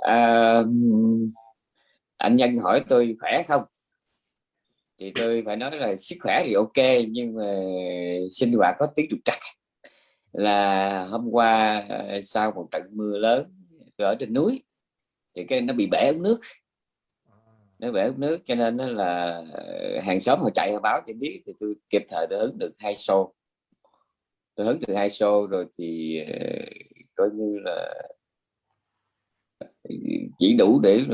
à, anh nhân hỏi tôi khỏe không? Thì tôi phải nói là sức khỏe thì ok nhưng mà sinh hoạt có tiếng trục trặc là hôm qua ờ, sau một trận mưa lớn tôi ở trên núi thì cái nó bị bể ống nước. Nó bể ống nước cho nên nó là ờ, hàng xóm họ chạy họ báo cho biết thì tôi kịp thời tôi hứng được hai xô tôi hứng được hai xô rồi thì ờ, coi như là chỉ đủ để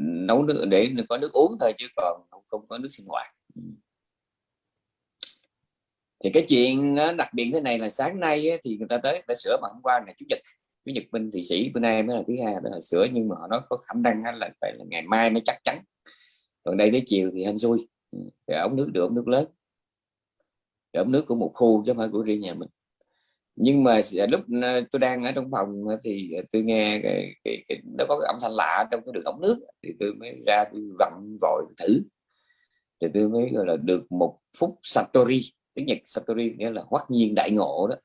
nấu nước để có nước uống thôi chứ còn không, không có nước sinh hoạt. Ừ. Thì cái chuyện nó đặc biệt thế này là sáng nay thì người ta tới đã sửa mà hôm qua là chủ nhật. Chủ nhật minh thì sĩ bữa nay mới là thứ hai đó là sửa nhưng mà họ nói có khả năng là phải là ngày mai mới chắc chắn. Còn đây tới chiều thì anh xui. Ừ, cái ống nước được ống nước lớn. Ống nước của một khu chứ không phải của riêng nhà mình nhưng mà à, lúc à, tôi đang ở trong phòng thì à, tôi nghe cái, cái, cái nó có cái âm thanh lạ trong cái đường ống nước thì tôi mới ra tôi vặn vội thử. Thì tôi mới gọi là được một phút satori tiếng nhật satori nghĩa là hoắc nhiên đại ngộ đó.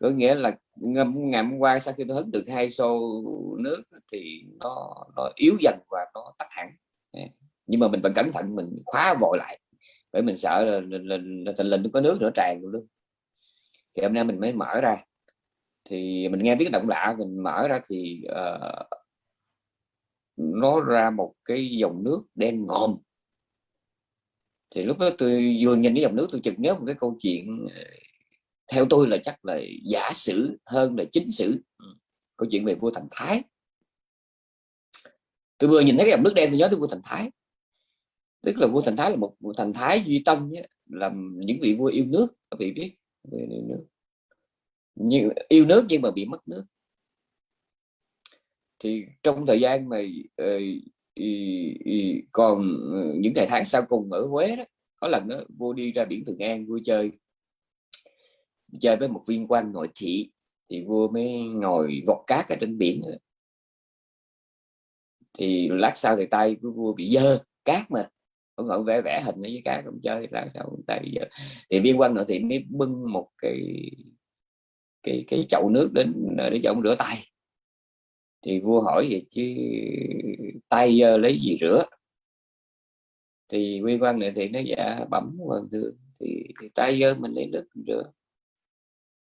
Có nghĩa là ngày hôm qua sau khi tôi hứng được hai xô nước thì nó nó yếu dần và nó tắt hẳn. Nhưng mà mình vẫn cẩn thận mình khóa vội lại bởi mình sợ là, là, là, là, là có nước nữa tràn luôn thì hôm nay mình mới mở ra. Thì mình nghe tiếng động lạ mình mở ra thì uh, nó ra một cái dòng nước đen ngòm. Thì lúc đó tôi vừa nhìn cái dòng nước tôi chợt nhớ một cái câu chuyện ờ, theo tôi là chắc là giả sử hơn là chính sử. Ừ, câu chuyện về vua thành thái. Tôi vừa nhìn thấy cái dòng nước đen tôi nhớ tới vua thành thái. Tức là vua thành thái là một vua thành thái duy tâm làm những vị vua yêu nước các vị biết yêu nước. Nhưng yêu nước nhưng mà bị mất nước. Thì trong thời gian mà ờ, còn ờ, những ngày tháng sau cùng ở Huế đó, có lần đó vua đi ra biển Thường An vui chơi. Chơi với một viên quan nội thị, thì vua mới ngồi vọt cát ở trên biển thì lát sau thì tay của vua bị dơ cát mà ông ngồi vẽ vẽ hình với cá cũng chơi ra sao tay giờ. Thì viên quan nội thị mới bưng một cái cái cái chậu nước đến ờ, để cho ông rửa tay. Thì vua hỏi vậy chứ tay giờ lấy gì rửa? Thì quy quan này thì nó dạ bẩm hoàng thượng thì, thì tay dơ mình lấy nước mình rửa.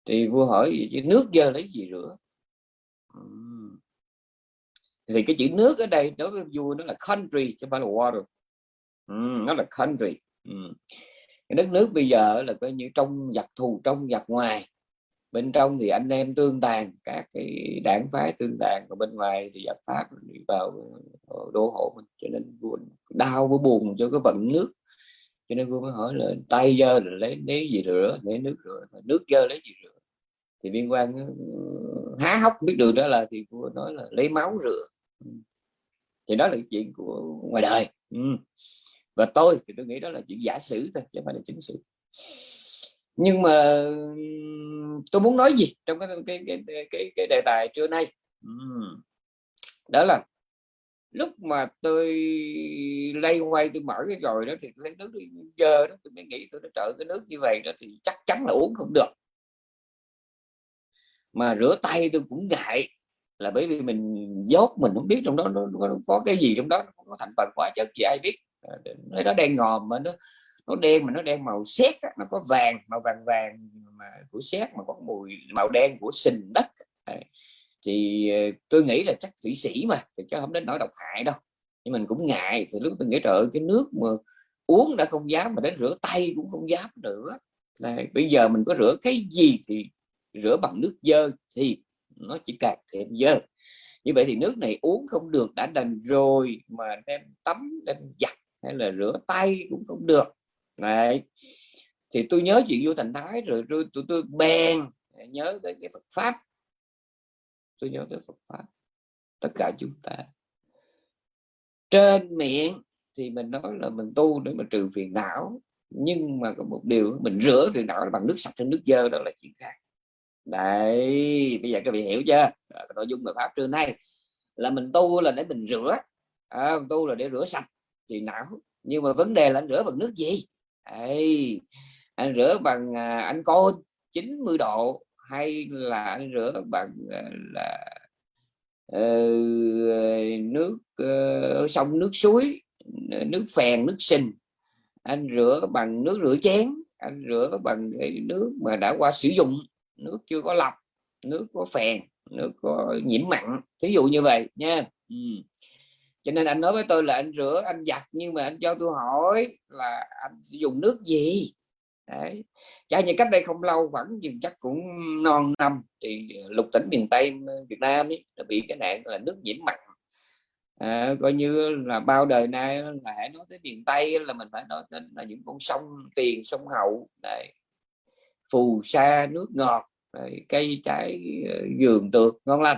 Thì vua hỏi vậy chứ nước dơ lấy gì rửa? Thì cái chữ nước ở đây đối với vua nó là country chứ không phải là water nó là country. Cái đất nước bây giờ là coi như trong giặc thù, trong giặc ngoài. Bên trong thì anh em tương tàn, các cái đảng phái tương tàn và bên ngoài thì giặc pháp đi vào ờ, đô hộ mình. Cho nên vua đau với buồn cho cái vận nước. Cho nên vua mới hỏi là, tay dơ là lấy lấy gì rửa? Lấy nước rửa nước dơ lấy gì rửa? Thì viên quan ờ, há hốc biết được đó là thì vua nói là lấy máu rửa. Thì đó là chuyện của ngoài đời và tôi thì tôi nghĩ đó là chuyện giả sử thôi chứ không phải là chứng sự. Nhưng mà tôi muốn nói gì trong cái cái cái cái, cái đề tài trưa nay? Đó là lúc mà tôi lay quay tôi mở cái rồi đó thì tôi thấy nước dơ đó tôi mới nghĩ tôi đã trợ cái nước như vậy đó thì chắc chắn là uống không được. Mà rửa tay tôi cũng ngại là bởi vì mình dốt mình không biết trong đó nó, nó có cái gì trong đó nó có thành phần hóa chất gì ai biết. Ờ, nó đen ngòm mà nó nó đen mà nó đen màu sét nó có vàng, màu vàng vàng mà của sét, mà có mùi, màu đen của sình đất. Thì ờ, tôi nghĩ là chắc thủy sĩ mà, thì chắc không đến nỗi độc hại đâu. Nhưng mình cũng ngại, thì lúc tôi nghĩ, trời cái nước mà uống đã không dám mà đến rửa tay cũng không dám nữa. Là bây giờ mình có rửa cái gì thì rửa bằng nước dơ thì nó chỉ càng thêm dơ. Như vậy thì nước này uống không được, đã đành rồi mà đem tắm, đem giặt hay là rửa tay cũng không được. Này thì tôi nhớ chuyện vua thành thái rồi tôi tụi tôi bèn nhớ tới cái Phật pháp. Tôi nhớ tới Phật pháp. Tất cả chúng ta. Trên miệng thì mình nói là mình tu để mà trừ phiền não nhưng mà có một điều mình rửa phiền não bằng nước sạch hay nước dơ đó là chuyện khác. Đấy bây giờ các vị hiểu chưa? Nội dung bài pháp trưa nay. Là mình tu là để mình rửa. À, tu là để rửa sạch thì não nhưng mà vấn đề là anh rửa bằng nước gì? Ê, anh rửa bằng à, anh côn 90 độ hay là anh rửa bằng à, là là nước uh, sông nước suối nước phèn nước sình. Anh rửa bằng nước rửa chén anh rửa bằng cái nước mà đã qua sử dụng. Nước chưa có lọc nước có phèn nước có nhiễm mặn. Ví dụ như vậy nha. Ừ cho nên anh nói với tôi là anh rửa anh giặt nhưng mà anh cho tôi hỏi là anh sử dụng nước gì? Đấy. Chả như cách đây không lâu khoảng chừng chắc cũng non năm thì lục tỉnh miền tây ờ, việt nam ấy, nó bị cái nạn là nước nhiễm mặn. À, coi như là bao đời nay là hãy nói tới miền tây là mình phải nói đến là những con sông tiền sông hậu đấy. Phù sa nước ngọt đấy, cây trái ờ, vườn tược ngon lành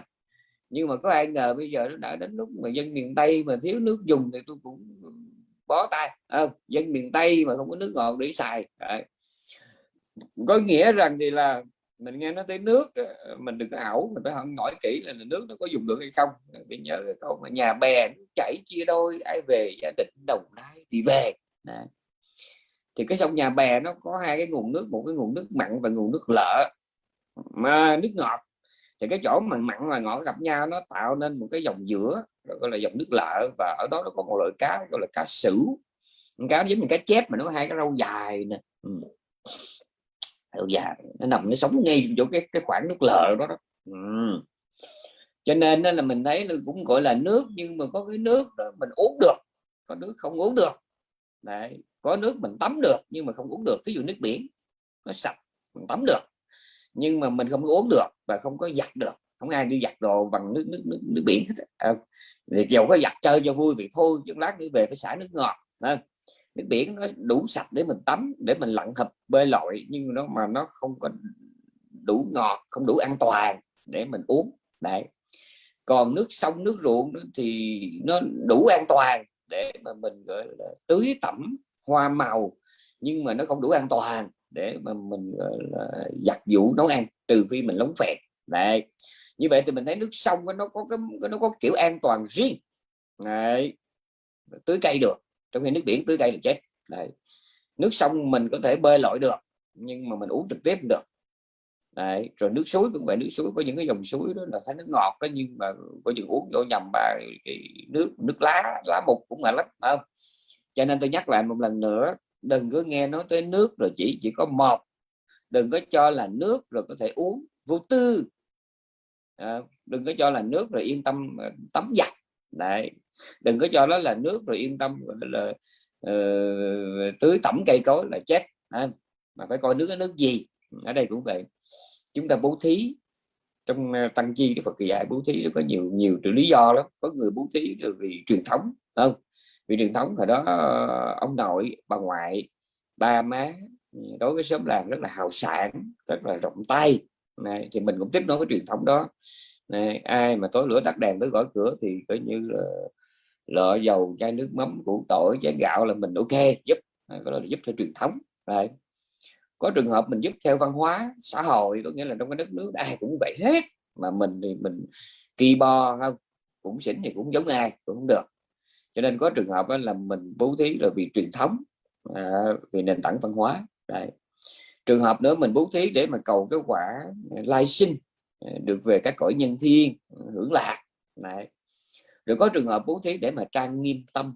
nhưng mà có ai ngờ bây giờ nó đã đến lúc mà dân miền tây mà thiếu nước dùng thì tôi cũng bó tay. Không dân miền tây mà không có nước ngọt để xài. À. có nghĩa rằng thì là mình nghe nó tới nước mình đừng có ảo, mình phải hỏi hỏi kỹ là nước nó có dùng được hay không. Mình nhớ cái câu mà nhà bè chảy chia đôi, ai về gia đình đồng nai thì về. À. thì cái sông nhà bè nó có hai cái nguồn nước, một cái nguồn nước mặn và nguồn nước lợ. Mà nước ngọt thì cái chỗ mà mặn và ngọt gặp nhau nó tạo nên một cái dòng giữa gọi là dòng nước lợ và ở đó nó có một loại cá gọi là cá sửu cá giống như cá chép mà nó có hai cái râu dài nè ừ dài nó nằm nó sống ngay chỗ cái cái khoảng nước lợ đó, đó. Ừ. cho nên đó là mình thấy là cũng gọi là nước nhưng mà có cái nước đó mình uống được có nước không uống được Đấy. có nước mình tắm được nhưng mà không uống được ví dụ nước biển nó sạch mình tắm được nhưng mà mình không có uống được và không có giặt được. Không ai đi giặt đồ bằng nước nước nước, nước biển hết à, thì dầu có giặt chơi cho vui vậy thôi chứ lát nữa về phải xả nước ngọt à, nước biển nó đủ sạch để mình tắm để mình lặn hợp bơi lội nhưng nó mà nó không có đủ ngọt không đủ an toàn để mình uống. Đấy. Còn nước sông nước ruộng thì nó đủ an toàn để mà mình gọi là tưới tẩm hoa màu nhưng mà nó không đủ an toàn để mà mình là, giặt giũ nấu ăn, trừ phi mình lóng phẹt đấy, như vậy thì mình thấy nước sông nó có cái nó có kiểu an toàn riêng đấy, tưới cây được, trong khi nước biển tưới cây là chết Đấy. nước sông mình có thể bơi lội được, nhưng mà mình uống trực tiếp được Đấy. rồi nước suối cũng vậy, nước suối có những cái dòng suối đó là thấy nước ngọt đó, nhưng mà có những uống vô nhầm bài cái nước nước lá lá mục cũng là lắm không cho nên tôi nhắc lại một lần nữa đừng có nghe nói tới nước rồi chỉ chỉ có một đừng có cho là nước rồi có thể uống. Vô tư. À, đừng có cho là nước rồi yên tâm ờ, tắm giặt. Đấy. Đừng có cho đó là nước rồi yên tâm là uh, tưới tẩm cây cối là chết. À, mà phải coi nước cái nước gì. Ở đây cũng vậy. Chúng ta bố thí. Trong ờ, tăng chi đức Phật dạy bố thí nó có nhiều nhiều lý do lắm. Có người bố thí là vì truyền thống không? Vì truyền thống hồi đó ờ, ông nội bà ngoại ba má ừ, đối với xóm làng rất là hào sản rất là rộng tay. Này, thì mình cũng tiếp nối với truyền thống đó. Này, ai mà tối lửa tắt đèn tới gõ cửa thì coi như ờ, là lọ dầu chai nước mắm củ tỏi chén gạo là mình ok giúp à, cái đó là giúp theo truyền thống. Này. có trường hợp mình giúp theo văn hóa xã hội có nghĩa là trong cái đất nước ai cũng vậy hết mà mình thì mình kỳ bo không cũng xỉn thì cũng giống ai cũng không được cho nên có trường hợp là mình bố thí rồi vì truyền thống à, vì nền tảng văn hóa. Đấy. trường hợp nữa mình bố thí để mà cầu cái quả lai sinh à, được về các cõi nhân thiên hưởng lạc. Đấy. Rồi có trường hợp bố thí để mà trang nghiêm tâm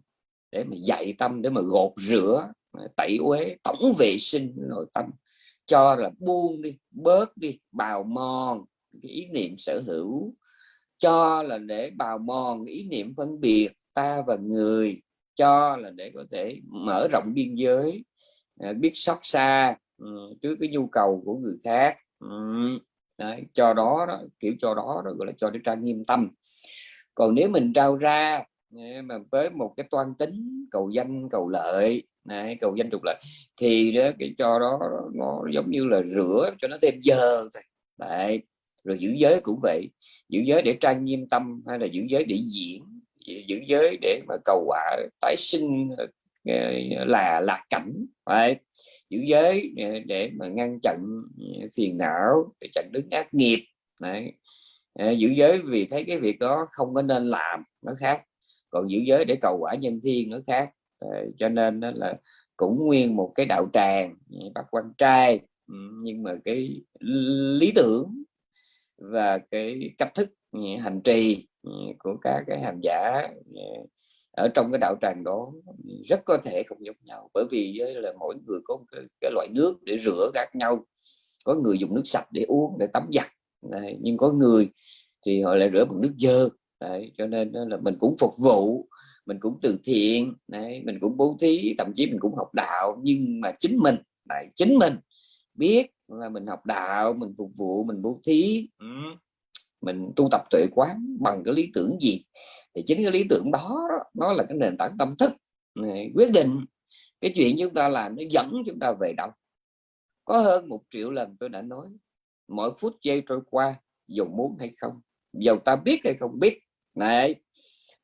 để mà dạy tâm để mà gột rửa à, tẩy uế tổng vệ sinh nội tâm. Cho là buông đi bớt đi bào mòn cái ý niệm sở hữu. Cho là để bào mòn ý niệm phân biệt ta và người cho là để có thể mở rộng biên giới à, biết xót xa ừ, trước cái nhu cầu của người khác. Ừ, đấy, cho đó, đó kiểu cho đó, đó gọi là cho để trang nghiêm tâm. Còn nếu mình trao ra à, mà với một cái toan tính cầu danh cầu lợi này, cầu danh trục lợi thì đó cái cho đó nó giống như là rửa cho nó thêm giờ thôi. Đấy rồi giữ giới cũng vậy. Giữ giới để trang nghiêm tâm hay là giữ giới để diễn giữ giới để mà cầu quả tái sinh ờ, là là cảnh. Phải giữ giới để mà ngăn chặn ờ, phiền não, để chặn đứng ác nghiệp. Đấy ờ, giữ giới vì thấy cái việc đó không có nên làm, nó khác. Còn giữ giới để cầu quả nhân thiên nó khác. Cho nên đó là cũng nguyên một cái đạo tràng bác quan trai. Ừ, nhưng mà cái lý tưởng và cái cách thức ừ, hành trì của các cái hành giả ờ, ở trong cái đạo tràng đó rất có thể không giống nhau. Bởi vì là mỗi người có một cái, cái loại nước để rửa khác nhau. Có người dùng nước sạch để uống để tắm giặt Đấy, nhưng có người thì họ lại rửa bằng nước dơ Đấy, cho nên là mình cũng phục vụ mình cũng từ thiện Đấy, mình cũng bố thí thậm chí mình cũng học đạo. Nhưng mà chính mình lại chính mình biết là mình học đạo mình phục vụ mình bố thí mình tu tập tuệ quán bằng cái lý tưởng gì? Thì chính cái lý tưởng đó, đó nó là cái nền tảng tâm thức. Này, quyết định cái chuyện chúng ta làm nó dẫn chúng ta về đâu. Có hơn một triệu lần tôi đã nói mỗi phút giây trôi qua dù muốn hay không dù ta biết hay không biết này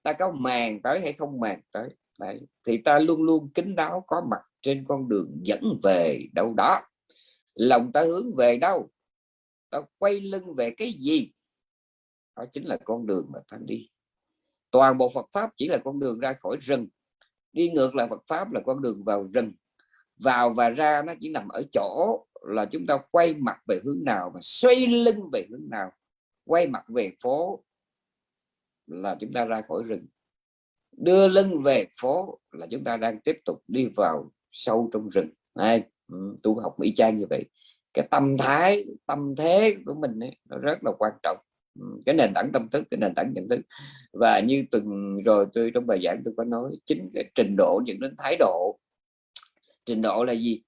ta có màng tới hay không màng tới Đấy. thì ta luôn luôn kính đáo có mặt trên con đường dẫn về đâu đó. Lòng ta hướng về đâu? Ta quay lưng về cái gì? Đó chính là con đường mà ta đi. Toàn bộ Phật pháp chỉ là con đường ra khỏi rừng. Đi ngược lại Phật pháp là con đường vào rừng. Vào và ra nó chỉ nằm ở chỗ là chúng ta quay mặt về hướng nào và xoay lưng về hướng nào. Quay mặt về phố là chúng ta ra khỏi rừng. Đưa lưng về phố là chúng ta đang tiếp tục đi vào sâu trong rừng. Này ừ, tu học mỹ trang như vậy. Cái tâm thái tâm thế của mình ấy, nó rất là quan trọng cái nền tảng tâm thức cái nền tảng nhận thức. Và như từng rồi tôi trong bài giảng tôi có nói chính cái trình độ dẫn đến thái độ. Trình độ là gì?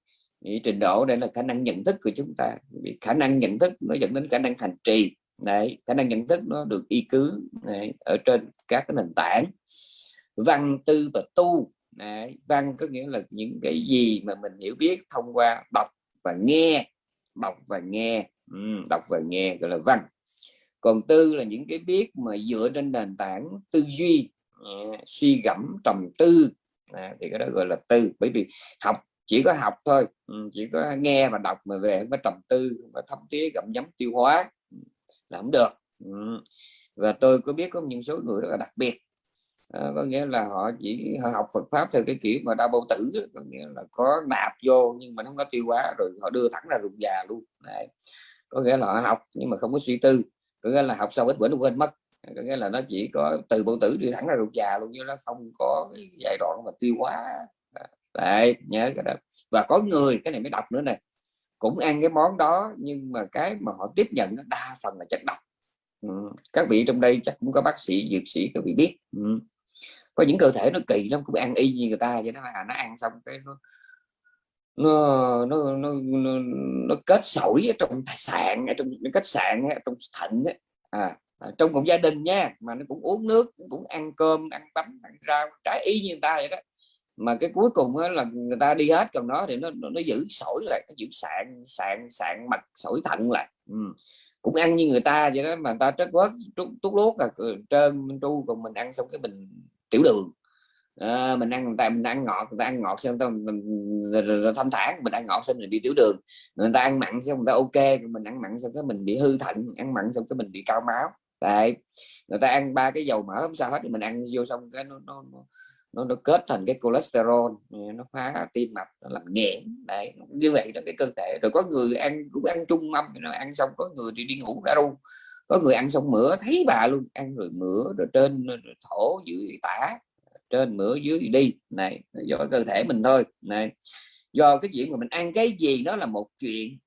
Thì trình độ đây là khả năng nhận thức của chúng ta. Vì khả năng nhận thức nó dẫn đến khả năng hành trì. Này khả năng nhận thức nó được y cứ này, ở trên các cái nền tảng. Văn tư và tu này, văn có nghĩa là những cái gì mà mình hiểu biết thông qua đọc và nghe đọc và nghe. Ừ, đọc và nghe gọi là văn còn tư là những cái biết mà dựa trên nền tảng tư duy uh, suy gẫm trầm tư. À, thì cái đó gọi là tư. Bởi vì học chỉ có học thôi ừ, chỉ có nghe và đọc mà về không có trầm tư và thấm tía gặm nhấm tiêu hóa ừ, là không được. Ừ. Và tôi có biết có những số người rất là đặc biệt. À, có nghĩa là họ chỉ họ học Phật pháp theo cái kiểu mà đau bao tử có nghĩa là có nạp vô nhưng mà nó không có tiêu hóa rồi họ đưa thẳng ra ruột già luôn. Đấy. có nghĩa là họ học nhưng mà không có suy tư có nghĩa là học xong ít bữa nó quên mất có nghĩa là nó chỉ có từ bao tử đi thẳng ra ruột già luôn, chứ nó không có cái giai đoạn mà tiêu hóa đấy, nhớ cái đó và có người, cái này mới đọc nữa này cũng ăn cái món đó, nhưng mà cái mà họ tiếp nhận nó đa phần là chất độc ừ. các vị trong đây chắc cũng có bác sĩ, dược sĩ các vị biết ừ. có những cơ thể nó kỳ lắm, cũng ăn y như người ta vậy đó, mà nó ăn xong cái nó nó nó nó, nó, nó kết sỏi ở trong sạn ở trong nó kết sạn ở trong thận ấy. à, à, trong cùng gia đình nha mà nó cũng uống nước cũng ăn cơm ăn bánh ăn rau trái y như người ta vậy đó mà cái cuối cùng là người ta đi hết còn nó thì nó nó giữ sỏi lại nó giữ sạn sạn sạn mặt sỏi thận lại ừ. cũng ăn như người ta vậy đó mà người ta trất quất tút lốt là ừ, trơn tru còn mình ăn xong cái mình tiểu đường à, mình ăn người ta mình ăn ngọt người ta ăn ngọt xong mình, rồi, rồi, rồi thanh thản mình ăn ngọt xong mình bị tiểu đường. Người ta ăn mặn xong người ta ok mình ăn mặn xong cái mình bị hư thận ăn mặn xong cái mình bị cao máu. Tại người ta ăn ba cái dầu mỡ không sao hết mình ăn vô xong cái nó, nó, nó nó kết thành cái cholesterol ừ, nó phá tim mạch nó làm nghẽn đấy như vậy là cái cơ thể. Rồi có người ăn cũng ăn trung mâm rồi ăn xong có người thì đi ngủ cả luôn. Có người ăn xong mửa thấy bà luôn ăn rồi mửa rồi trên rồi thổ dưới tả trên mửa dưới đi. Này do cơ thể mình thôi. Này do cái chuyện mà mình ăn cái gì nó là một chuyện.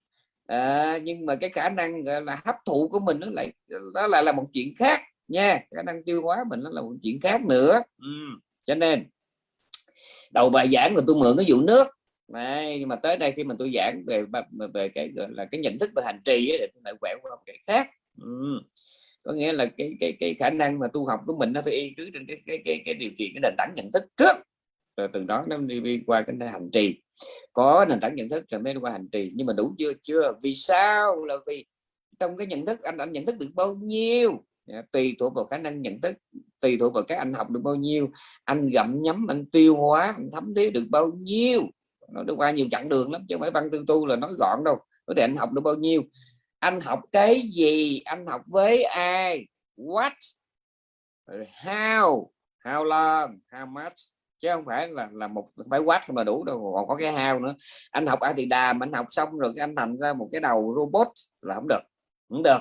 À, nhưng mà cái khả năng là hấp thụ của mình nó lại nó lại là một chuyện khác nha. Khả năng tiêu hóa mình nó là một chuyện khác nữa. Ừ cho nên đầu bài giảng là tôi mượn cái vụ nước. Này, nhưng mà tới đây khi mà tôi giảng về về cái gọi là cái nhận thức về hành trì ấy, thì tôi lại quẹo qua một cái khác. Ừ có nghĩa là cái cái cái khả năng mà tu học của mình nó phải y cứ trên cái cái cái, cái điều kiện cái nền tảng nhận thức trước. Rồi từ đó nó đi qua cái hành trì. Có nền tảng nhận thức rồi mới đi qua hành trì. Nhưng mà đủ chưa? Chưa. Vì sao? Là vì trong cái nhận thức anh anh nhận thức được bao nhiêu? Dạ, tùy thuộc vào khả năng nhận thức tùy thuộc vào các anh học được bao nhiêu. Anh gặm nhấm anh tiêu hóa anh thấm thế được bao nhiêu? Nó đi qua nhiều chặng đường lắm chứ không phải văn tư tu là nói gọn đâu. Có thể anh học được bao nhiêu? Anh học cái gì? Anh học với ai? What? How? How long? How much? Chứ không phải là là một phải what không là đủ đâu, còn có cái hao nữa. Anh học ai thì đàm, anh học xong rồi anh thành ra một cái đầu robot là không được không được.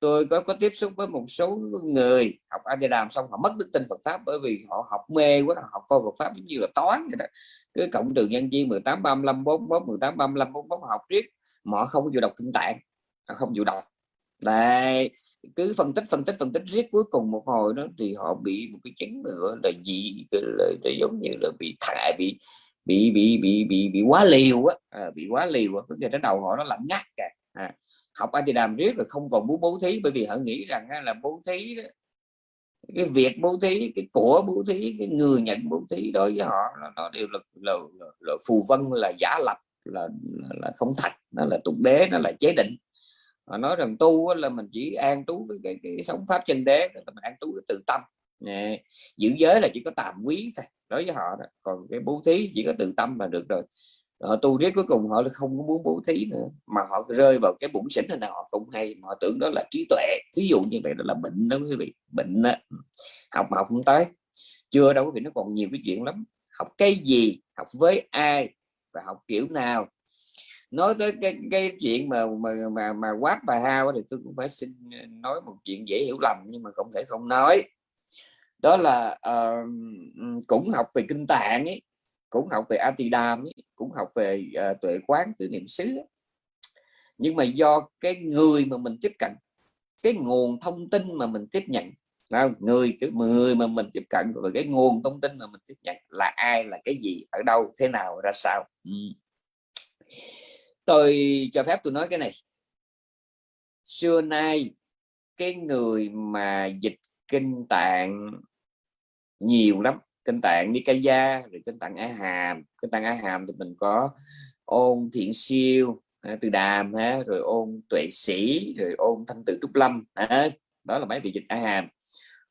Tôi có có tiếp xúc với một số người học ai thì đàm xong họ mất đức tin Phật pháp bởi vì họ học mê quá, họ coi Phật pháp giống như là toán vậy đó. Cứ cộng trừ nhân viên 18 35 44 18 35 44 học riết, mà họ không có chịu đọc kinh tạng không chịu đọc đây cứ phân tích phân tích phân tích riết cuối cùng một hồi đó thì họ bị một cái chứng nữa là gì là, là giống như là bị thải bị bị bị bị bị bị quá liều á. À, bị quá liều á cái đầu họ nó lạnh ngắt kìa. À, học a thì làm riết rồi không còn muốn bố thí bởi vì họ nghĩ rằng là bố thí đó, cái việc bố thí cái của bố thí cái người nhận bố thí đối với họ nó, nó đều là, là, là, là phù vân là giả lập là, là, là không thật nó là tục đế nó là chế định họ nói rằng tu là mình chỉ an trú cái, cái, cái sống pháp chân đế là mình an trú cái tự tâm. Nè. giữ giới là chỉ có tạm quý thôi đối với họ đó. còn cái bố thí chỉ có tự tâm là được rồi. Họ tu riết cuối cùng họ không có muốn bố thí nữa. Mà họ rơi vào cái bụng xỉn nào họ không hay. Mà họ tưởng đó là trí tuệ. Ví dụ như vậy đó là bệnh đó quý vị. Bệnh đó. học mà học không tới. Chưa đâu quý vị nó còn nhiều cái chuyện lắm. Học cái gì? Học với ai? Và học kiểu nào? Nói tới cái cái chuyện mà mà mà mà quát bà hao thì tôi cũng phải xin nói một chuyện dễ hiểu lầm nhưng mà không thể không nói đó là uh, cũng học về kinh tạng ấy cũng học về Atidam cũng học về uh, tuệ quán tứ niệm xứ nhưng mà do cái người mà mình tiếp cận cái nguồn thông tin mà mình tiếp nhận không? người cái người mà mình tiếp cận và cái nguồn thông tin mà mình tiếp nhận là ai là cái gì ở đâu thế nào ra sao ừ tôi cho phép tôi nói cái này. Xưa nay cái người mà dịch kinh tạng nhiều lắm. Kinh tạng Nikaya rồi kinh tạng A Hàm kinh tạng A Hàm thì mình có ôn thiện siêu à, từ đàm ha rồi ôn tuệ sĩ rồi ôn thanh tự trúc lâm. Ha. đó là mấy vị dịch A Hàm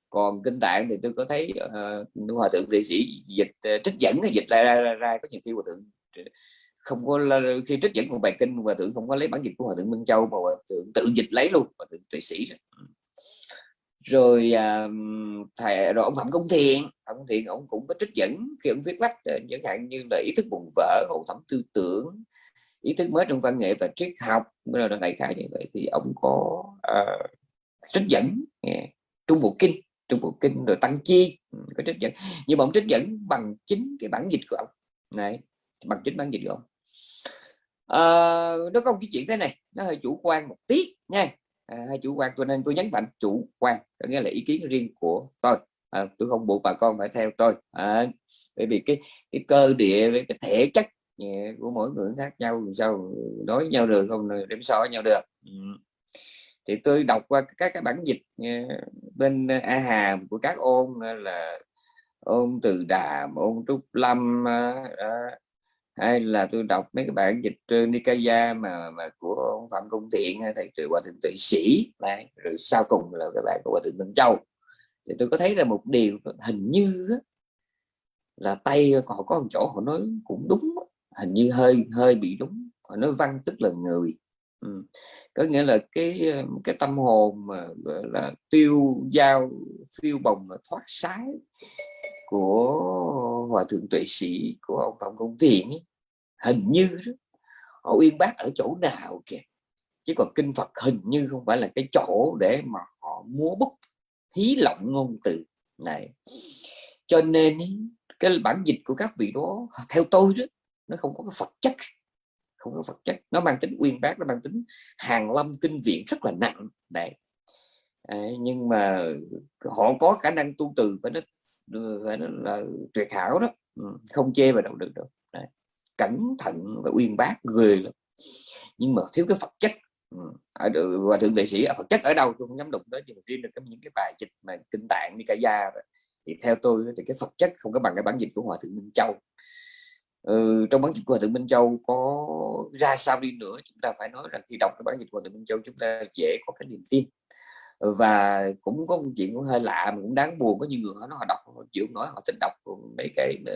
còn kinh tạng thì tôi có thấy uh, hòa thượng tuệ sĩ dịch uh, trích dẫn dịch ra, ra, ra, ra có nhiều khi hòa thượng không có khi trích dẫn một bài kinh hòa thượng không có lấy bản dịch của hòa thượng Minh Châu mà hòa thượng tự dịch lấy luôn hòa thượng tuệ sĩ rồi. Rồi à, thầy rồi ông phạm công thiện phạm công thiện ông cũng có trích dẫn khi ông viết lách ờ, chẳng hạn như là ý thức buồn vỡ hậu thẩm tư tưởng ý thức mới trong văn nghệ và triết học là đại khái như vậy. Thì ông có uh, trích dẫn yeah. trung bộ kinh trung bộ kinh rồi tăng chi ừ, có trích dẫn. Nhưng mà ông trích dẫn bằng chính cái bản dịch của ông. Này bằng chính bản dịch của ông uh, nó có một cái chuyện thế này nó hơi chủ quan một tí nha. À, chủ quan cho nên tôi nhấn mạnh chủ quan có nghĩa là ý kiến riêng của tôi. À, tôi không buộc bà con phải theo tôi. À, bởi vì cái cái cơ địa với cái thể chất à, của mỗi người khác nhau sao nói nhau được không đem so với nhau được. Ừ. thì tôi đọc qua các cái bản dịch à, bên a hàm của các ôn à, là ôn từ đàm ôn trúc lâm hay là tôi đọc mấy cái bản dịch Nikaya mà mà của ông Phạm Công Thiện, hay thầy tuệ hòa thượng tuệ sĩ. Này rồi sau cùng là các bạn của hòa thượng Minh Châu. Thì tôi có thấy là một điều hình như là tay họ có một chỗ họ nói cũng đúng hình như hơi hơi bị đúng. Họ nói văn tức là người. Ừ. có nghĩa là cái cái tâm hồn mà, gọi là tiêu dao phiêu bồng thoát sái của hòa thượng tuệ sĩ của ông phạm công thiện ấy, hình như đó, họ uyên bác ở chỗ nào kìa. Chứ còn kinh phật hình như không phải là cái chỗ để mà họ múa bút hí lộng ngôn từ này. Cho nên cái bản dịch của các vị đó theo tôi đó nó không có cái phật chất không có phật chất. Nó mang tính uyên bác nó mang tính hàng lâm kinh viện rất là nặng đấy à, nhưng mà họ có khả năng tu từ và nó phải là tuyệt hảo đó. Ừ, không chê vào đâu được đâu. Đấy cẩn thận và uyên bác người lắm. Nhưng mà thiếu cái phật chất. Ừ, ở và thượng đệ sĩ à, ở phật chất ở đâu tôi không dám đụng tới nhưng mà riêng được những cái bài dịch mà kinh tạng đi cả gia thì theo tôi thì cái phật chất không có bằng cái bản dịch của hòa thượng minh châu. Ừ, trong bản dịch của hòa thượng minh châu có ra sao đi nữa chúng ta phải nói rằng khi đọc cái bản dịch của hòa thượng minh châu chúng ta dễ có cái niềm tin. Ừ, và cũng có một chuyện cũng hơi lạ mà cũng đáng buồn có những người họ nói họ đọc họ chịu nói họ thích đọc mấy cái mà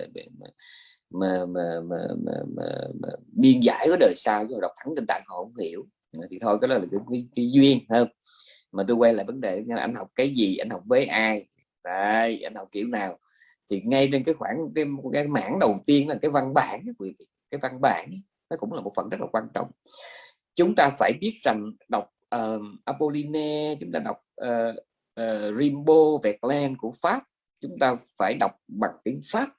mà mà, mà, mà, mà biên giải của đời sau chứ đọc thẳng kinh tạng họ không hiểu. Ừ, thì thôi cái đó là cái, cái, cái duyên hơn mà tôi quay lại vấn đề anh học cái gì anh học với ai? Đấy, anh học kiểu nào? Thì ngay trên cái khoảng cái, cái mảng đầu tiên là cái văn bản quý vị cái văn bản nó cũng là một phần rất là quan trọng. Chúng ta phải biết rằng đọc uh, Apollinaire chúng ta đọc uh, uh, Rimbaud Verlaine của Pháp chúng ta phải đọc bằng tiếng Pháp.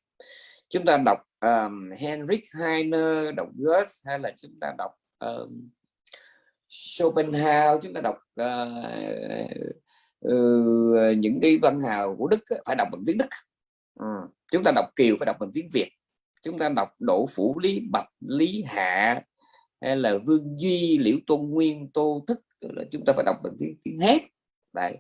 Chúng ta đọc um, Henrik Heine đọc Goethe hay là chúng ta đọc um, Schopenhauer chúng ta đọc uh, uh, những cái văn hào của Đức phải đọc bằng tiếng Đức. Ừ. chúng ta đọc Kiều phải đọc bằng tiếng Việt. Chúng ta đọc Đỗ Phủ Lý Bạch Lý Hạ hay là Vương Duy Liễu Tôn Nguyên Tô Thức là chúng ta phải đọc bằng tiếng tiếng hết. Đấy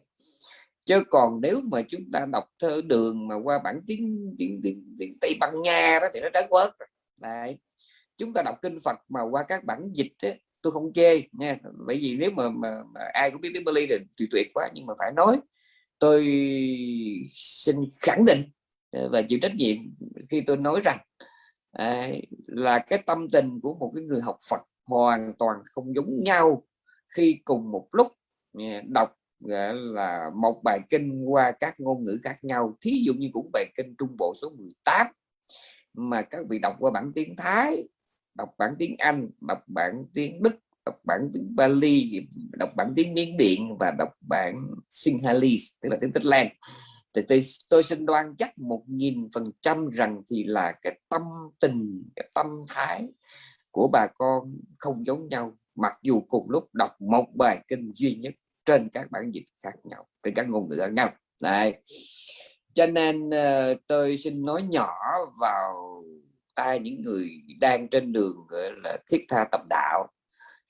chứ còn nếu mà chúng ta đọc thơ đường mà qua bản tiếng tiếng, tiếng, tiếng Tây Ban Nha đó thì nó trái quớt đấy chúng ta đọc kinh Phật mà qua các bản dịch ấy, tôi không chê nha. Bởi vì nếu mà, mà, mà ai cũng biết tiếng Bali thì tuyệt tuyệt quá nhưng mà phải nói tôi xin khẳng định ờ, và chịu trách nhiệm khi tôi nói rằng à, là cái tâm tình của một cái người học Phật hoàn toàn không giống nhau khi cùng một lúc đọc là một bài kinh qua các ngôn ngữ khác nhau thí dụ như cũng bài kinh Trung Bộ số 18 mà các vị đọc qua bản tiếng Thái đọc bản tiếng Anh đọc bản tiếng Đức đọc bản tiếng Bali đọc bản tiếng Miến Điện và đọc bản Sinhalese tức là tiếng Tích Lan. Thì tôi, tôi xin đoan chắc một nghìn phần trăm rằng thì là cái tâm tình cái tâm thái của bà con không giống nhau mặc dù cùng lúc đọc một bài kinh duy nhất trên các bản dịch khác nhau trên các ngôn ngữ khác nhau. Này cho nên uh, tôi xin nói nhỏ vào tai những người đang trên đường gọi là thiết tha tập đạo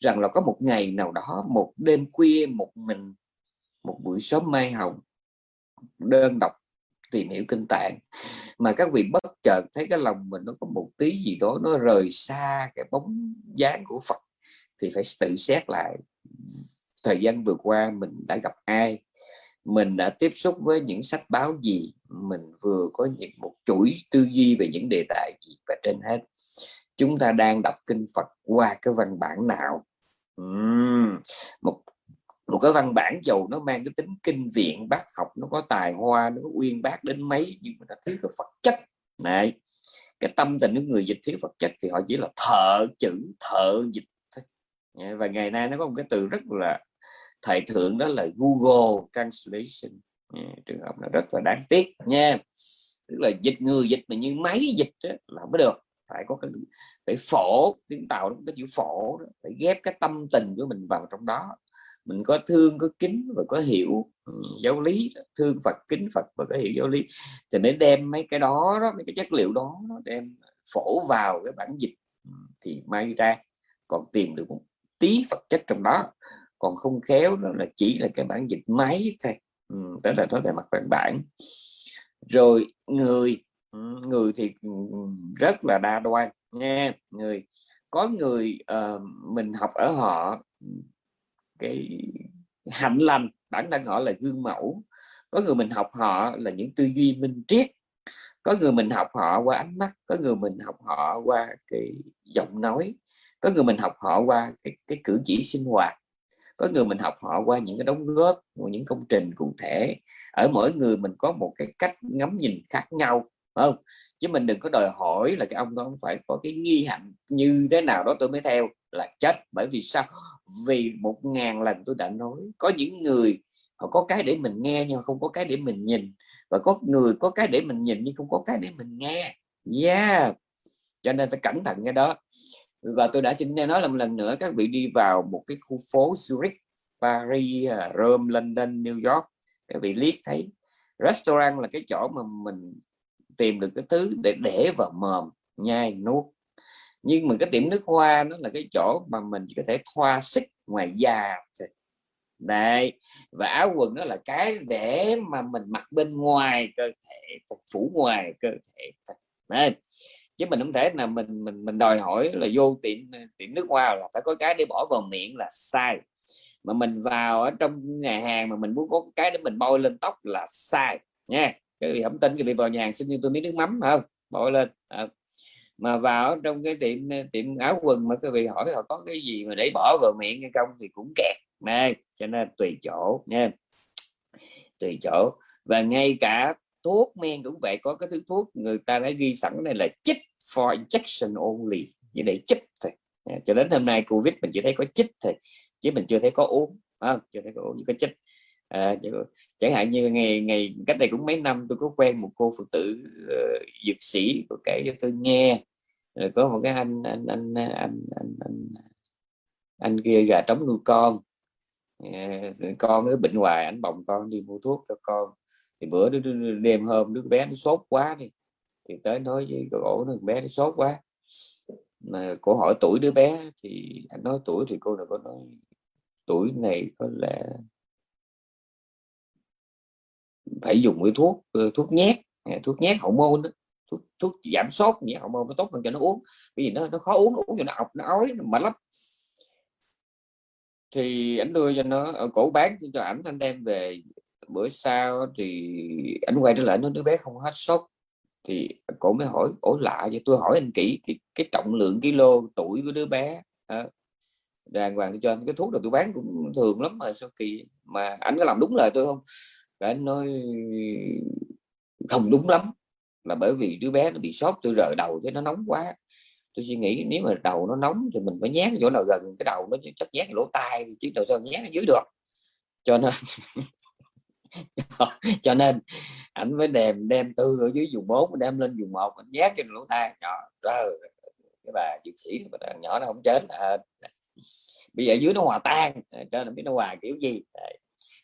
rằng là có một ngày nào đó một đêm khuya một mình một buổi sớm mai hồng đơn đọc tìm hiểu kinh tạng mà các vị bất chợt thấy cái lòng mình nó có một tí gì đó nó rời xa cái bóng dáng của Phật thì phải tự xét lại thời gian vừa qua mình đã gặp ai mình đã tiếp xúc với những sách báo gì mình vừa có những một chuỗi tư duy về những đề tài gì và trên hết. Chúng ta đang đọc kinh Phật qua cái văn bản nào? Uhm, một một cái văn bản dầu nó mang cái tính kinh viện bác học nó có tài hoa nó có uyên bác đến mấy nhưng mà nó thiếu cái vật chất. Này cái tâm tình của người dịch thiếu vật chất thì họ chỉ là thợ chữ thợ dịch và ngày nay nó có một cái từ rất là thời thượng đó là Google Translation. Trường hợp là rất là đáng tiếc nha. Tức là dịch người dịch mà như máy dịch đó, là không được. Phải có cái phải phổ tiếng tàu nó cái chữ phổ đó. phải ghép cái tâm tình của mình vào trong đó. Mình có thương có kính và có hiểu ừ, giáo lý thương Phật kính Phật và có hiểu giáo lý. Thì mới đem mấy cái đó, đó mấy cái chất liệu đó nó đem phổ vào cái bản dịch ừ, thì may ra còn tìm được một tí vật chất trong đó còn không khéo đó là chỉ là cái bản dịch máy thôi. Ừ, đó là nói về mặt văn bản. Rồi người ừ, người thì ừ, rất là đa đoan nha. Người có người uh, mình học ở họ cái hạnh lành bản thân họ là gương mẫu. Có người mình học họ là những tư duy minh triết. Có người mình học họ qua ánh mắt có người mình học họ qua cái giọng nói có người mình học họ qua cái, cái cử chỉ sinh hoạt. Có người mình học họ qua những cái đóng góp của những công trình cụ thể. Ở mỗi người mình có một cái cách ngắm nhìn khác nhau không? Chứ mình đừng có đòi hỏi là cái ông đó không phải có cái nghi hạnh như thế nào đó tôi mới theo. Là chết bởi vì sao? Vì một ngàn lần tôi đã nói có những người họ có cái để mình nghe nhưng không có cái để mình nhìn. Và có người có cái để mình nhìn nhưng không có cái để mình nghe. Yeah! Cho nên phải cẩn thận cái đó và tôi đã xin nói một lần nữa các vị đi vào một cái khu phố Zurich, Paris, Rome, London, New York. Các vị liếc thấy restaurant là cái chỗ mà mình tìm được cái thứ để để vào mồm, nhai nuốt. Nhưng mà cái tiệm nước hoa nó là cái chỗ mà mình chỉ có thể thoa xích ngoài da đấy, và áo quần nó là cái để mà mình mặc bên ngoài cơ thể phủ ngoài cơ thể đấy chứ mình không thể là mình mình mình đòi hỏi là vô tiệm tiệm nước hoa là phải có cái để bỏ vào miệng là sai. Mà mình vào ở trong nhà hàng mà mình muốn có cái để mình bôi lên tóc là sai, nha. Cái gì không tin cái bị vào nhà hàng xin cho tôi miếng nước mắm không? Bôi lên à. mà vào trong cái tiệm tiệm áo quần mà các vị hỏi họ có cái gì mà để bỏ vào miệng hay không thì cũng kẹt, này. Cho nên tùy chỗ, nha. Tùy chỗ. Và ngay cả thuốc men cũng vậy có cái thứ thuốc người ta đã ghi sẵn đây là chích for injection only như để chích thôi. Cho đến hôm nay covid mình chỉ thấy có chích thôi chứ mình chưa thấy có uống à, chưa thấy có uống có chích. À, chẳng hạn như ngày ngày cách đây cũng mấy năm tôi có quen một cô phật tử uh, dược sĩ của kể cho tôi nghe. Rồi có một cái anh anh anh anh anh anh, anh, anh kia gà trống nuôi con. À, con nó bệnh hoài anh bồng con đi mua thuốc cho con thì bữa đó đêm hôm đứa bé nó sốt quá đi thì tới nói với cổ ổ nó bé nó sốt quá. Mà cô hỏi tuổi đứa bé thì anh nói tuổi thì cô nào có nói tuổi này có lẽ phải dùng cái thuốc ờ, thuốc nhét à, thuốc nhét hậu môn đó thuốc, thuốc giảm sốt nhét hậu môn nó tốt hơn cho nó uống. Vì nó nó khó uống uống cho nó ọc nó ói nó mệt lắm. Thì anh đưa cho nó ở cổ bán cho ảnh anh đem về bữa sau thì anh quay trở lại nó đứa bé không hết sốt. Thì cổ mới hỏi ổ lạ vậy? Tôi hỏi anh kỹ thì cái trọng lượng kilo tuổi của đứa bé à, đàng hoàng cho anh cái thuốc nào tôi bán cũng thường lắm mà sao kỳ mà anh có làm đúng lời tôi không? Và anh nói không đúng lắm là bởi vì đứa bé nó bị sốt tôi rời đầu thế nó nóng quá. Tôi suy nghĩ nếu mà đầu nó nóng thì mình phải nhét chỗ nào gần cái đầu nó chắc nhét lỗ tai chứ đâu sao nhét ở dưới được. Cho nên cho nên ảnh mới đem đem từ ở dưới vùng 4 đem lên vùng một anh nhét trên lỗ tai. Nhỏ trời cái bà dược sĩ nhỏ nó không chết. À, bây giờ dưới nó hòa tan à, cho nên biết nó hòa kiểu gì. Đấy.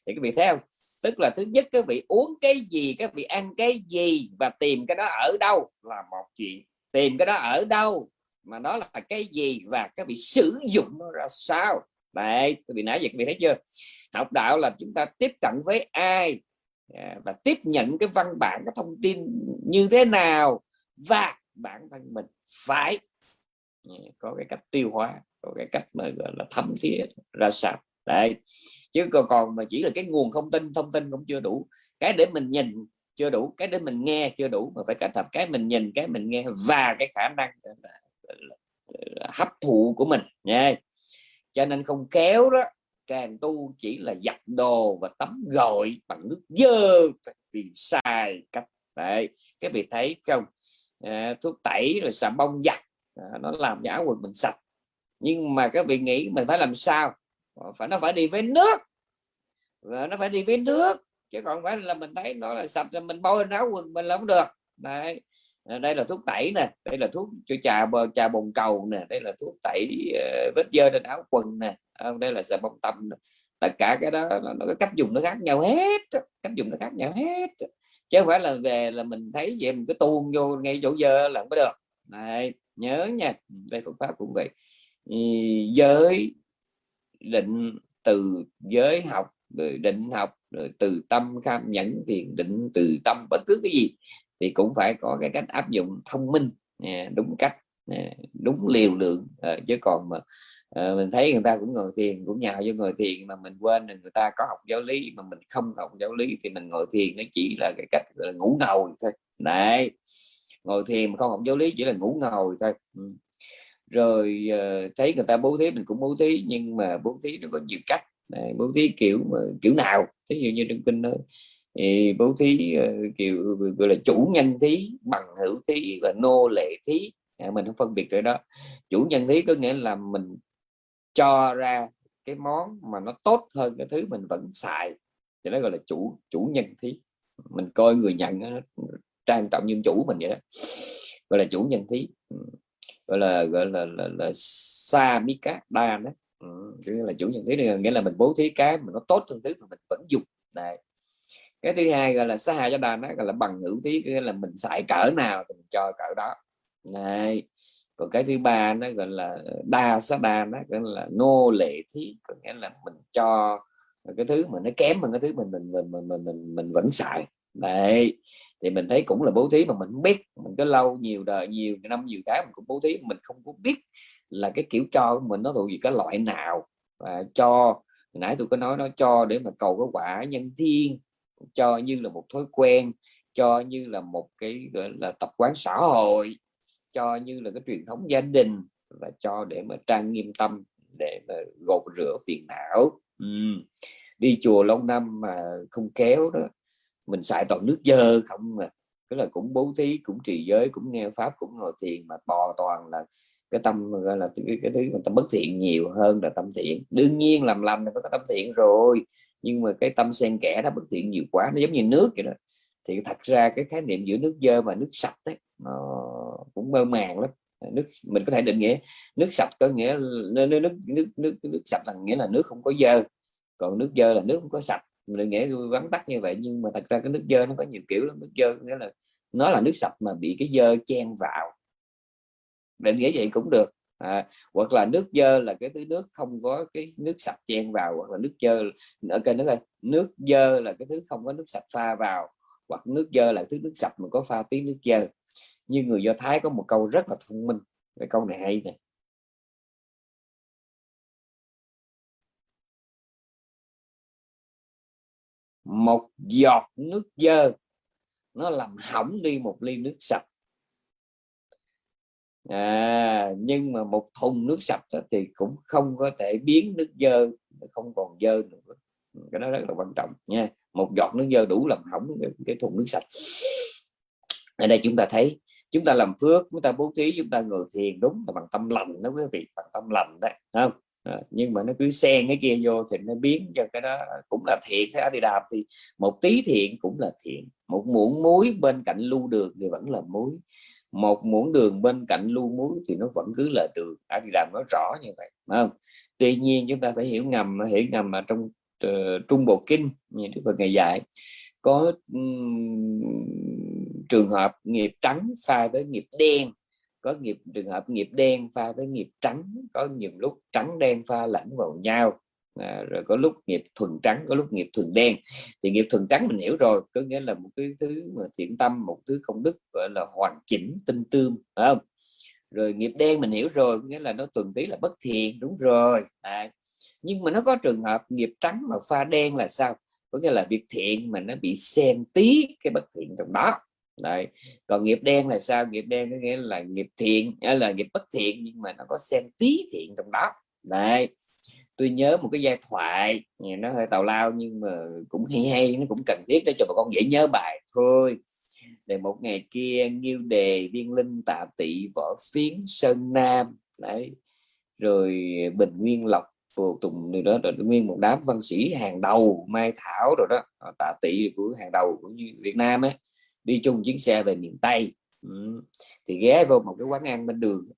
thì các vị thấy không? Tức là thứ nhất các vị uống cái gì các vị ăn cái gì và tìm cái đó ở đâu là một chuyện. Tìm cái đó ở đâu mà nó là cái gì và các vị sử dụng nó ra sao đấy, tôi vị nãy vậy bị vị thấy chưa? Học đạo là chúng ta tiếp cận với ai? À, và tiếp nhận cái văn bản, cái thông tin như thế nào và bản thân mình phải à, có cái cách tiêu hóa, có cái cách mà, gọi là, thấm thía ra sao. Đấy, chứ còn còn mà chỉ là cái nguồn thông tin thông tin cũng chưa đủ. Cái để mình nhìn chưa đủ, cái để mình nghe chưa đủ, mà phải kết hợp cái mình nhìn, cái mình nghe và cái khả năng hấp thụ của mình. Nha cho nên không kéo đó càng tu chỉ là giặt đồ và tắm gội bằng nước dơ vì sai cách đấy cái vị thấy không? À, thuốc tẩy rồi xà bông giặt à, nó làm nhã quần mình sạch. Nhưng mà các vị nghĩ mình phải làm sao? Ờ, phải nó phải đi với nước. Và nó phải đi với nước chứ còn phải là mình thấy nó là sạch rồi mình bôi áo quần mình là không được. Đấy. Ờ, đây là thuốc tẩy nè đây là thuốc cho trà bờ trà bồn cầu nè đây là thuốc tẩy uh, vết dơ trên áo quần nè ờ, đây là xà bông tâm nè. tất cả cái đó nó cái cách dùng nó khác nhau hết cách dùng nó khác nhau hết chứ không phải là về là mình thấy vậy mình cứ tuôn vô ngay chỗ dơ là không có được. Này nhớ nha đây phương pháp cũng vậy. Giới định từ giới học rồi định học rồi từ tâm kham nhẫn thiền định từ tâm bất cứ cái gì thì cũng phải có cái cách áp dụng thông minh à, đúng cách à, đúng liều lượng à, chứ còn mà mình thấy người ta cũng ngồi thiền cũng nhào vô ngồi thiền mà mình quên là người ta có học giáo lý mà mình không học giáo lý thì mình ngồi thiền nó chỉ là cái cách là ngủ ngầu thôi. Đấy ngồi thiền mà không học giáo lý chỉ là ngủ ngầu thôi. Ừ. rồi thấy người ta bố thí mình cũng bố thí nhưng mà bố thí nó có nhiều cách Đấy, bố thí kiểu kiểu nào? Ví dụ như trong kinh đó thì bố thí ờ, kiểu gọi là chủ nhân thí bằng hữu thí và nô lệ thí. À, mình không phân biệt rồi đó. Chủ nhân thí có nghĩa là mình cho ra cái món mà nó tốt hơn cái thứ mình vẫn xài. Thì nó gọi là chủ chủ nhân thí. Mình coi người nhận nó trang trọng như chủ mình vậy đó. Gọi là chủ nhân thí. Ừ. Gọi là gọi là là, là sa mi cá đa đó. Ừ. là chủ nhân thí nghĩa là mình bố thí cái mà nó tốt hơn thứ mà mình vẫn dùng. Này cái thứ hai gọi là xã hạ cho đàn nó gọi là bằng hữu thí nghĩa là mình xài cỡ nào thì mình cho cỡ đó. Này còn cái thứ ba nó gọi là đa sa đa nó gọi là nô lệ thí có nghĩa là mình cho cái thứ mà nó kém hơn cái thứ mình mình mình mình mình mình, mình vẫn xài. Đấy thì mình thấy cũng là bố thí mà mình không biết. Mình có lâu nhiều đời nhiều năm nhiều tháng mình cũng bố thí mình không có biết là cái kiểu cho của mình nó thuộc về cái loại nào. Và cho nãy tôi có nói nó cho để mà cầu cái quả nhân thiên cho như là một thói quen, cho như là một cái, gọi là, tập quán xã hội, cho như là cái truyền thống gia đình và cho để mà trang nghiêm tâm, để mà gột rửa phiền não ừ. đi chùa lâu năm mà không kéo đó, mình xài toàn nước dơ không mà tức là cũng bố thí, cũng trì giới, cũng nghe pháp, cũng ngồi thiền mà bò toàn là cái tâm gọi là cái, cái thứ mà tâm bất thiện nhiều hơn là tâm thiện. Đương nhiên làm lành là có tâm thiện rồi nhưng mà cái tâm xen kẽ nó bất thiện nhiều quá nó giống như nước vậy đó. Thì thật ra cái khái niệm giữa nước dơ và nước sạch đấy nó cũng mơ màng lắm. Nước mình có thể định nghĩa nước sạch có nghĩa nước nước nước nước, nước sạch là nghĩa là nước không có dơ. Còn nước dơ là nước không có sạch. Mình định nghĩa vắn tắt như vậy nhưng mà thật ra cái nước dơ nó có nhiều kiểu lắm. Nước dơ nghĩa là nó là nước sạch mà bị cái dơ chen vào định nghĩa vậy cũng được. À, hoặc là nước dơ là cái thứ nước không có cái nước sạch chen vào hoặc là nước dơ ở kênh nước nước dơ là cái thứ không có nước sạch pha vào hoặc nước dơ là thứ nước sạch mà có pha tí nước dơ. Như người do thái có một câu rất là thông minh cái câu này hay này. một giọt nước dơ nó làm hỏng đi một ly nước sạch à, nhưng mà một thùng nước sạch thì cũng không có thể biến nước dơ không còn dơ nữa. Cái đó rất là quan trọng nha. Một giọt nước dơ đủ làm hỏng cái, cái thùng nước sạch. Ở đây chúng ta thấy chúng ta làm phước chúng ta bố thí chúng ta ngồi thiền đúng là bằng tâm lành đó quý vị bằng tâm lành đấy không? À, nhưng mà nó cứ xen cái kia vô thì nó biến cho cái đó cũng là thiện cái đi đạp thì một tí thiện cũng là thiện một muỗng muối bên cạnh lưu đường thì vẫn là muối một muỗng đường bên cạnh lưu muối thì nó vẫn cứ là đường. Đã đi làm nó rõ như vậy đúng không? Tuy nhiên chúng ta phải hiểu ngầm hiểu ngầm mà trong uh, trung bộ kinh như đức phật ngày dạy có um, trường hợp nghiệp trắng pha với nghiệp đen có nghiệp trường hợp nghiệp đen pha với nghiệp trắng có nhiều lúc trắng đen pha lẫn vào nhau à, rồi có lúc nghiệp thuần trắng có lúc nghiệp thuần đen. Thì nghiệp thuần trắng mình hiểu rồi có nghĩa là một cái thứ mà thiện tâm một thứ công đức gọi là hoàn chỉnh tinh tươm phải không? Rồi nghiệp đen mình hiểu rồi có nghĩa là nó tuần tí là bất thiện đúng rồi à, nhưng mà nó có trường hợp nghiệp trắng mà pha đen là sao? Có nghĩa là việc thiện mà nó bị xen tí cái bất thiện trong đó Đấy. còn nghiệp đen là sao? Nghiệp đen có nghĩa là nghiệp thiện là nghiệp bất thiện nhưng mà nó có xen tí thiện trong đó Đấy tôi nhớ một cái giai thoại nó hơi tào lao nhưng mà cũng hay hay, nó cũng cần thiết để cho bà con dễ nhớ bài thôi. Để một ngày kia, nghiêu đề, viên linh, tạ tị võ phiến, sơn nam, đấy. Rồi bình nguyên lộc, phù tùng người đó, rồi nguyên một đám văn sĩ hàng đầu, mai thảo rồi đó. Ờ, tạ tị của hàng đầu của Việt Nam ấy, đi chung chuyến xe về miền Tây. Ừ. thì ghé vô một cái quán ăn bên đường.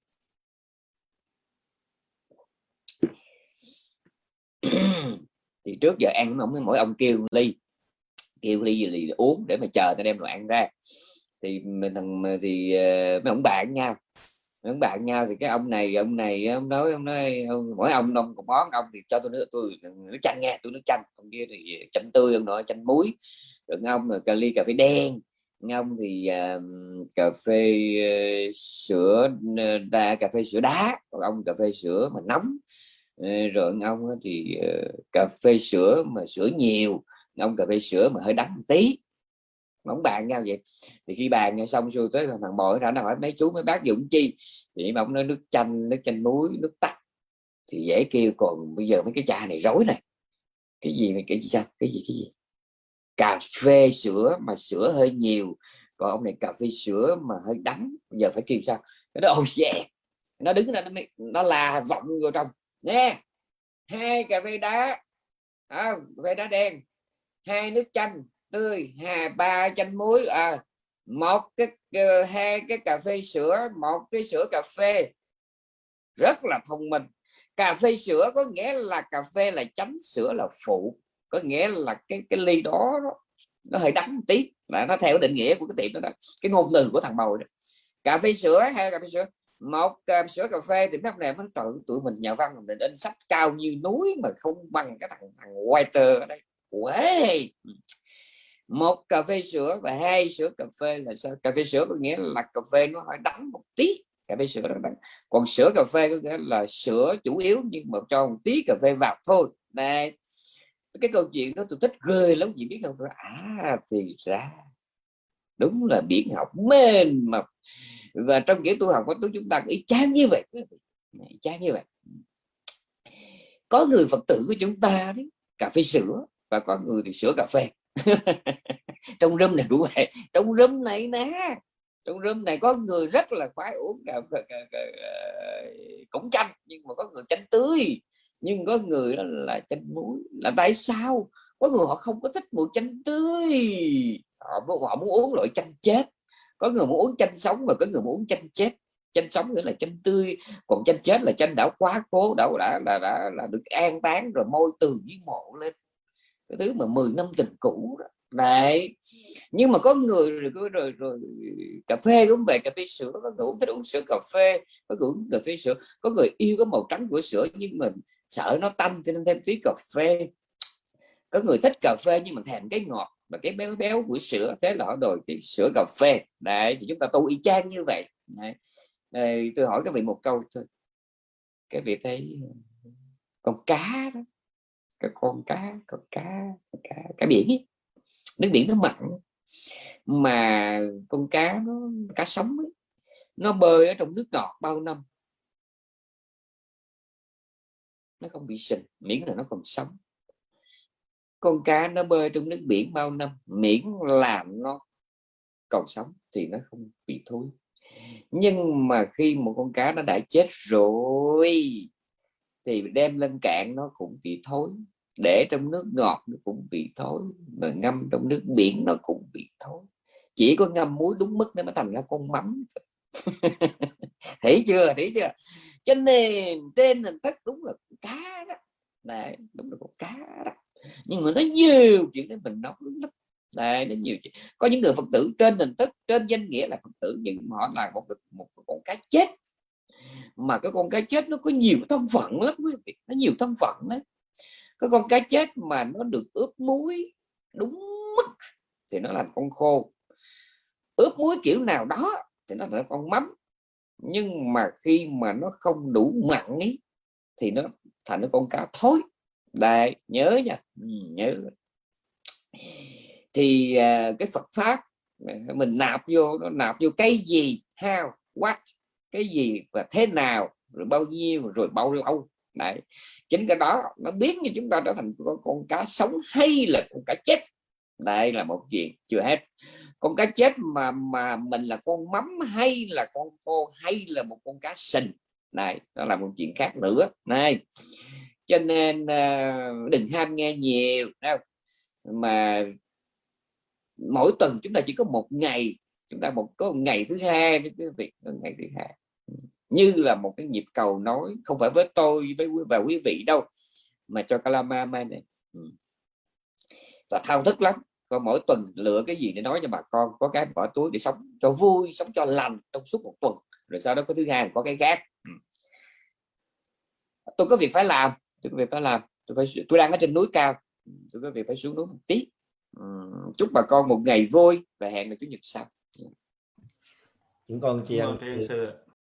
Thì trước giờ ăn ông mỗi ông kêu ly. Kêu ly gì uống để mà chờ ta đem đồ ăn ra. Thì mình thằng thì ờ, mấy ông bạn nhau. Mấy bạn nhau thì cái ông này ông này ông nói ông nói ông, mỗi ông nông một món ông thì cho tôi nước tôi nước chanh nghe tôi nước chanh. Ông kia thì chanh tươi ông nói chanh muối. Rồi ông là cà ly cà phê đen. Ngông thì uh, cà phê uh, sữa đa cà phê sữa đá. Còn ông cà phê sữa mà nóng rồi ông thì ờ, cà phê sữa mà sữa nhiều, ông cà phê sữa mà hơi đắng một tí. Bóng bàn nhau vậy. Thì khi bàn nhau xong xuôi tới thằng bội đã hỏi mấy chú, mấy bác dụng chi? Thì mà ông nói, nước chanh nước chanh muối, nước tắt thì dễ kêu, còn bây giờ mấy cái trà này rối này. Cái gì mà, cái gì sao? Cái gì cái gì? Cà phê sữa mà sữa hơi nhiều, còn ông này cà phê sữa mà hơi đắng. Giờ phải kêu sao? Nó oh yeah nó đứng ra, nó nó là vọng vô trong nè hai cà phê đá à, cà phê đá đen hai nước chanh tươi hai ba chanh muối à một cái ờ, hai cái cà phê sữa một cái sữa cà phê rất là thông minh cà phê sữa có nghĩa là cà phê là chánh sữa là phụ có nghĩa là cái cái ly đó nó hơi đắng tí là nó theo định nghĩa của cái tiệm đó, đó. cái ngôn từ của thằng bầu đó. cà phê sữa hay cà phê sữa một uh, sữa cà phê thì mấy này nó tự tụi mình nhà văn mình in sách cao như núi mà không bằng cái thằng thằng Walter ở đây. Quá một cà phê sữa và hai sữa cà phê là sao? Cà phê sữa có nghĩa là cà phê nó hơi đắng một tí cà phê sữa nó đắng còn sữa cà phê có nghĩa là sữa chủ yếu nhưng mà cho một tí cà phê vào thôi. Đây. Cái câu chuyện đó tôi thích ghê lắm chị biết không? À thì ra đúng là biển học mênh mập và trong kiểu tu học của tôi chúng ta ý chán như vậy. Chán như vậy. Có người phật tử của chúng ta đấy cà phê sữa và có người thì sữa cà phê. Trong rơm này cũng vậy. Trong rơm này nè trong rơm này có người rất là khoái uống cà phê, cà, cà, cũng chanh nhưng mà có người chanh tươi nhưng có người đó là chanh muối. Là tại sao? Có người họ không có thích mùi chanh tươi họ, họ muốn uống loại chanh chết. Có người muốn uống chanh sống và có người muốn uống chanh chết. Chanh sống nghĩa là chanh tươi. Còn chanh chết là chanh đã quá cố đã đã đã, đã, đã được an táng rồi môi từ với mộ lên. Cái thứ mà 10 năm tình cũ đó. Đấy. Nhưng mà có người rồi rồi rồi, rồi cà phê cũng về cà phê sữa. Có người uống thích uống sữa cà phê có người uống cà phê sữa. Có người yêu cái màu trắng của sữa nhưng mình sợ nó tanh cho nên thêm tí cà phê. Có người thích cà phê nhưng mà thèm cái ngọt và cái béo béo của sữa thế là họ đổi cái sữa cà phê. Đấy thì chúng ta tu y chang như vậy. Đấy. Đây, tôi hỏi các vị một câu thôi. Cái vị thấy con cá đó cái con cá con cá cá cá biển ấy. nước biển nó mặn. Mà con cá nó cá sống ấy, nó bơi ở trong nước ngọt bao năm? Nó không bị sình miễn là nó còn sống con cá nó bơi trong nước biển bao năm miễn làm nó còn sống thì nó không bị thối. Nhưng mà khi một con cá nó đã chết rồi thì đem lên cạn nó cũng bị thối để trong nước ngọt nó cũng bị thối mà ngâm trong nước biển nó cũng bị thối. Chỉ có ngâm muối đúng mức nó mới thành ra con mắm. Thấy chưa thấy chưa? Cho nên trên hình tất đúng là cá đó. Đấy, đúng là con cá đó nhưng mà nó nhiều chuyện để mình nói lắm đây nó nhiều chuyện. Có những người phật tử trên hình thức trên danh nghĩa là phật tử nhưng họ là một một, một con cá chết. Mà cái con cá chết nó có nhiều thân phận lắm quý vị. Nó nhiều thân phận đấy cái con cá chết mà nó được ướp muối đúng mức thì nó làm con khô. Ướp muối kiểu nào đó thì nó là con mắm. Nhưng mà khi mà nó không đủ mặn ấy thì nó thành nó con cá thối đây nhớ nha. Ừ, nhớ. Thì uh, cái Phật pháp à, mình nạp vô nó nạp vô cái gì? How? What? Cái gì và thế nào? Rồi bao nhiêu? Rồi bao lâu? Đấy. Chính cái đó nó biến như chúng ta trở thành con, con cá sống hay là con cá chết. Đây là một chuyện chưa hết. Con cá chết mà mà mình là con mắm hay là con khô hay là một con cá sình. Này đó là một chuyện khác nữa. Này cho nên ờ, đừng ham nghe nhiều đâu mà mỗi tuần chúng ta chỉ có một ngày, chúng ta một, có một ngày thứ hai cái việc ngày thứ hai. Như là một cái nhịp cầu nói không phải với tôi, với và quý vị đâu, mà cho Kalama này. Ừ. Và thao thức lắm còn mỗi tuần lựa cái gì để nói cho bà con, có cái bỏ túi để sống cho vui, sống cho lành trong suốt một tuần, rồi sau đó có thứ hai, có cái khác. Ừ. Tôi có việc phải làm tôi có việc phải làm tôi phải tôi đang ở trên núi cao. Tôi có việc phải xuống núi một tí. Chúc bà con một ngày vui và hẹn là chủ nhật sau. Chúng con sư